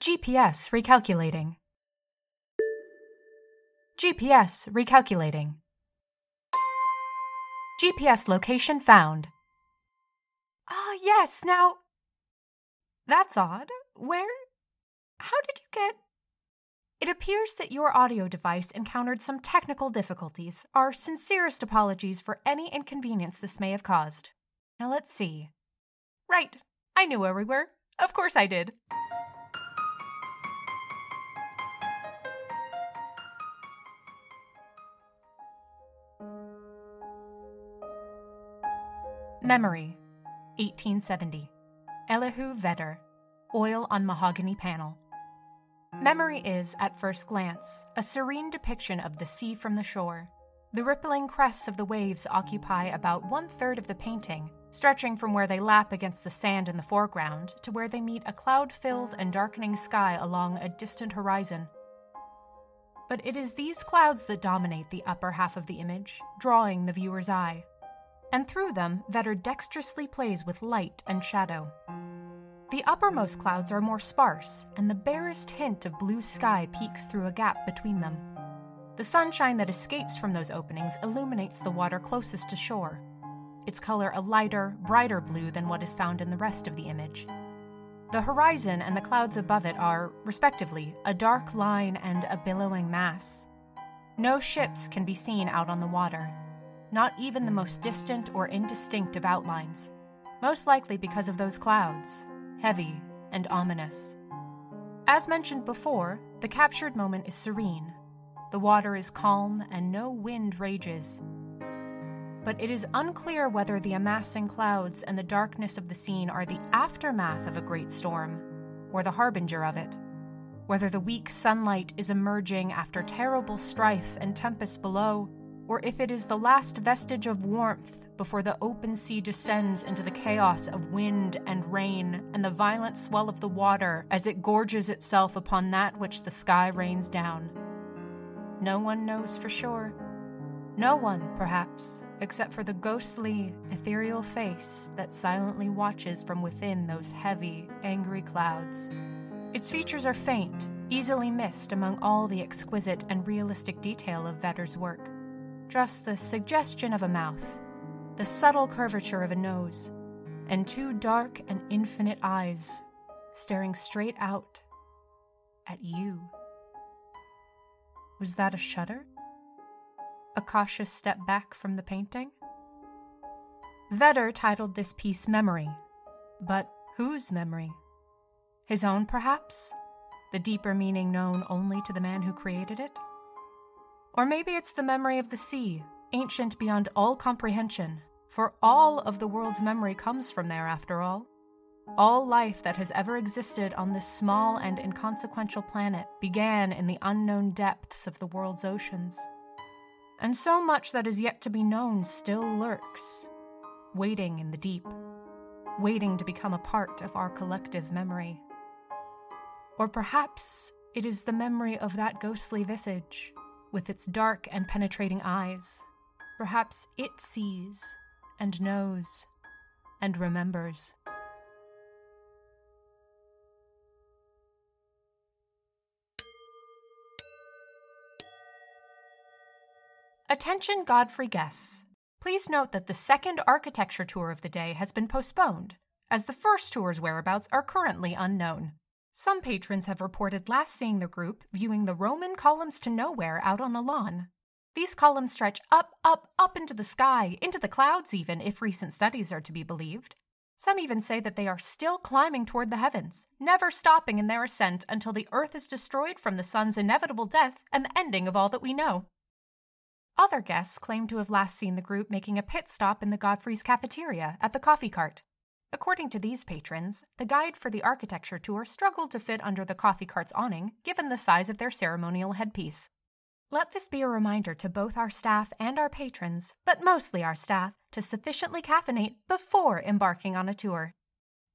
GPS recalculating. GPS recalculating. GPS location found. Ah, yes, now. That's odd. Where? How did you get. It appears that your audio device encountered some technical difficulties. Our sincerest apologies for any inconvenience this may have caused. Now let's see. Right, I knew where we were. Of course I did. Memory, 1870. Elihu Vedder, Oil on Mahogany Panel. Memory is, at first glance, a serene depiction of the sea from the shore. The rippling crests of the waves occupy about one third of the painting, stretching from where they lap against the sand in the foreground to where they meet a cloud filled and darkening sky along a distant horizon. But it is these clouds that dominate the upper half of the image, drawing the viewer's eye. And through them, Vedder dexterously plays with light and shadow. The uppermost clouds are more sparse, and the barest hint of blue sky peeks through a gap between them. The sunshine that escapes from those openings illuminates the water closest to shore, its color a lighter, brighter blue than what is found in the rest of the image. The horizon and the clouds above it are, respectively, a dark line and a billowing mass. No ships can be seen out on the water, not even the most distant or indistinct of outlines, most likely because of those clouds, heavy and ominous. As mentioned before, the captured moment is serene. The water is calm and no wind rages, but it is unclear whether the amassing clouds and the darkness of the scene are the aftermath of a great storm, or the harbinger of it. Whether the weak sunlight is emerging after terrible strife and tempest below, or if it is the last vestige of warmth before the open sea descends into the chaos of wind and rain and the violent swell of the water as it gorges itself upon that which the sky rains down. No one knows for sure. No one, perhaps, except for the ghostly, ethereal face that silently watches from within those heavy, angry clouds. Its features are faint, easily missed among all the exquisite and realistic detail of Vedder's work. Just the suggestion of a mouth, the subtle curvature of a nose, and two dark and infinite eyes staring straight out at you. Was that a shudder? a cautious step back from the painting. Vedder titled this piece Memory. But whose memory? His own, perhaps? The deeper meaning known only to the man who created it? Or maybe it's the memory of the sea, ancient beyond all comprehension, for all of the world's memory comes from there, after all. All life that has ever existed on this small and inconsequential planet began in the unknown depths of the world's oceans and so much that is yet to be known still lurks, waiting in the deep, waiting to become a part of our collective memory. Or perhaps it is the memory of that ghostly visage, with its dark and penetrating eyes. Perhaps it sees, and knows, and remembers. Attention Godfrey guests. Please note that the second architecture tour of the day has been postponed, as the first tour's whereabouts are currently unknown. Some patrons have reported last seeing the group viewing the Roman columns to nowhere out on the lawn. These columns stretch up, up, up into the sky, into the clouds even, if recent studies are to be believed. Some even say that they are still climbing toward the heavens, never stopping in their ascent until the earth is destroyed from the sun's inevitable death and the ending of all that we know. Other guests claim to have last seen the group making a pit stop in the Godfrey's cafeteria at the coffee cart. According to these patrons, the guide for the architecture tour struggled to fit under the coffee cart's awning given the size of their ceremonial headpiece. Let this be a reminder to both our staff and our patrons, but mostly our staff, to sufficiently caffeinate before embarking on a tour.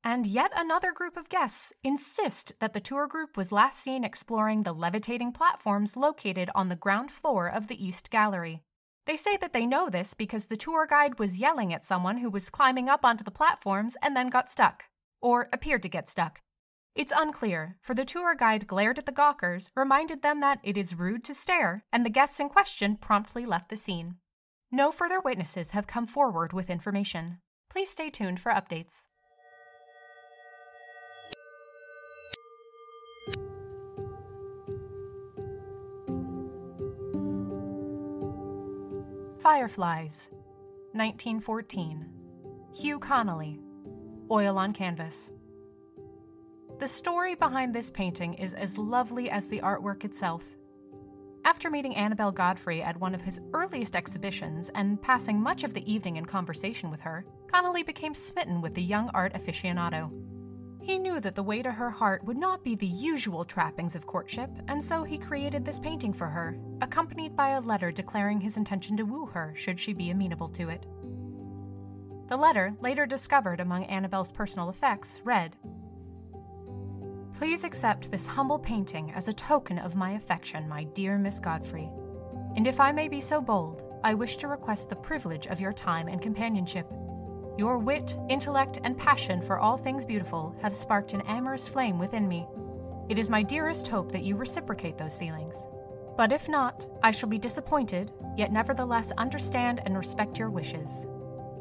And yet another group of guests insist that the tour group was last seen exploring the levitating platforms located on the ground floor of the East Gallery. They say that they know this because the tour guide was yelling at someone who was climbing up onto the platforms and then got stuck, or appeared to get stuck. It's unclear, for the tour guide glared at the gawkers, reminded them that it is rude to stare, and the guests in question promptly left the scene. No further witnesses have come forward with information. Please stay tuned for updates. Fireflies, 1914. Hugh Connelly, Oil on Canvas. The story behind this painting is as lovely as the artwork itself. After meeting Annabel Godfrey at one of his earliest exhibitions and passing much of the evening in conversation with her, Connelly became smitten with the young art aficionado. He knew that the way to her heart would not be the usual trappings of courtship, and so he created this painting for her, accompanied by a letter declaring his intention to woo her should she be amenable to it. The letter, later discovered among Annabelle's personal effects, read Please accept this humble painting as a token of my affection, my dear Miss Godfrey. And if I may be so bold, I wish to request the privilege of your time and companionship. Your wit, intellect, and passion for all things beautiful have sparked an amorous flame within me. It is my dearest hope that you reciprocate those feelings. But if not, I shall be disappointed, yet nevertheless understand and respect your wishes.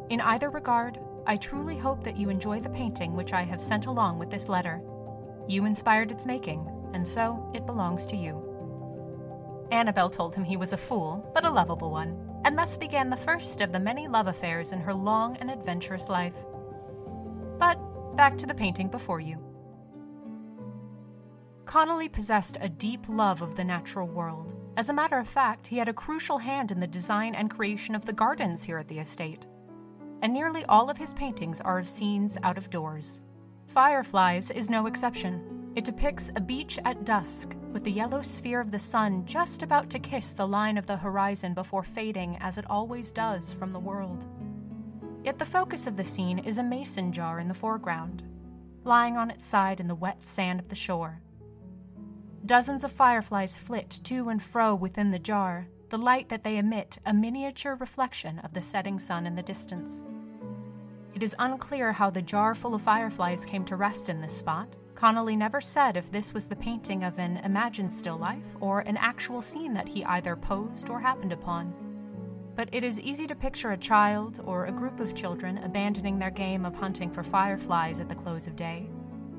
In either regard, I truly hope that you enjoy the painting which I have sent along with this letter. You inspired its making, and so it belongs to you. Annabelle told him he was a fool, but a lovable one, and thus began the first of the many love affairs in her long and adventurous life. But back to the painting before you. Connelly possessed a deep love of the natural world. As a matter of fact, he had a crucial hand in the design and creation of the gardens here at the estate. And nearly all of his paintings are of scenes out of doors. Fireflies is no exception. It depicts a beach at dusk, with the yellow sphere of the sun just about to kiss the line of the horizon before fading as it always does from the world. Yet the focus of the scene is a mason jar in the foreground, lying on its side in the wet sand of the shore. Dozens of fireflies flit to and fro within the jar, the light that they emit a miniature reflection of the setting sun in the distance. It is unclear how the jar full of fireflies came to rest in this spot, Connelly never said if this was the painting of an imagined still life or an actual scene that he either posed or happened upon. But it is easy to picture a child or a group of children abandoning their game of hunting for fireflies at the close of day,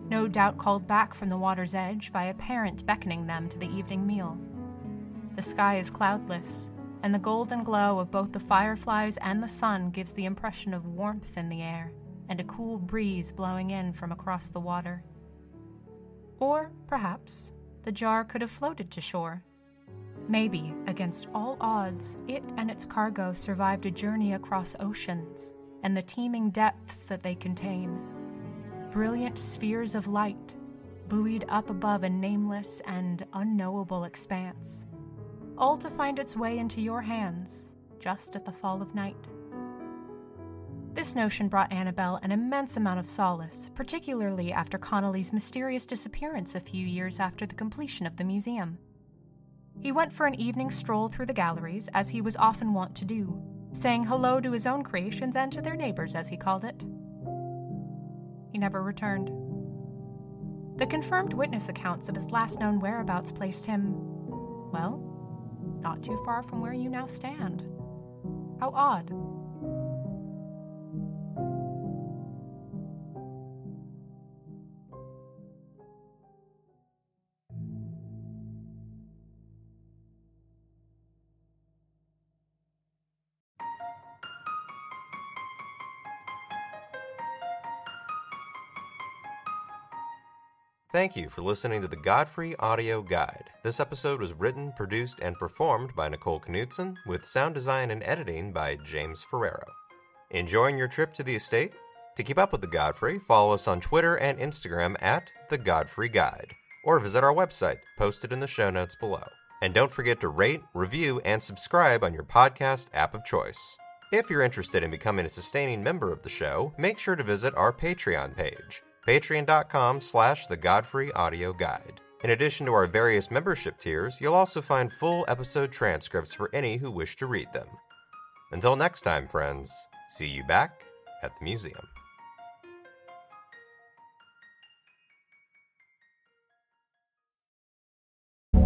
no doubt called back from the water's edge by a parent beckoning them to the evening meal. The sky is cloudless, and the golden glow of both the fireflies and the sun gives the impression of warmth in the air and a cool breeze blowing in from across the water. Or, perhaps, the jar could have floated to shore. Maybe, against all odds, it and its cargo survived a journey across oceans and the teeming depths that they contain. Brilliant spheres of light, buoyed up above a nameless and unknowable expanse, all to find its way into your hands just at the fall of night. This notion brought Annabelle an immense amount of solace, particularly after Connelly's mysterious disappearance a few years after the completion of the museum. He went for an evening stroll through the galleries, as he was often wont to do, saying hello to his own creations and to their neighbors, as he called it. He never returned. The confirmed witness accounts of his last known whereabouts placed him, well, not too far from where you now stand. How odd. Thank you for listening to the Godfrey Audio Guide. This episode was written, produced, and performed by Nicole Knudsen, with sound design and editing by James Ferrero. Enjoying your trip to the estate? To keep up with the Godfrey, follow us on Twitter and Instagram at The Godfrey Guide, or visit our website, posted in the show notes below. And don't forget to rate, review, and subscribe on your podcast app of choice. If you're interested in becoming a sustaining member of the show, make sure to visit our Patreon page patreon.com slash the Godfrey Audio Guide. In addition to our various membership tiers, you'll also find full episode transcripts for any who wish to read them. Until next time, friends, see you back at the museum.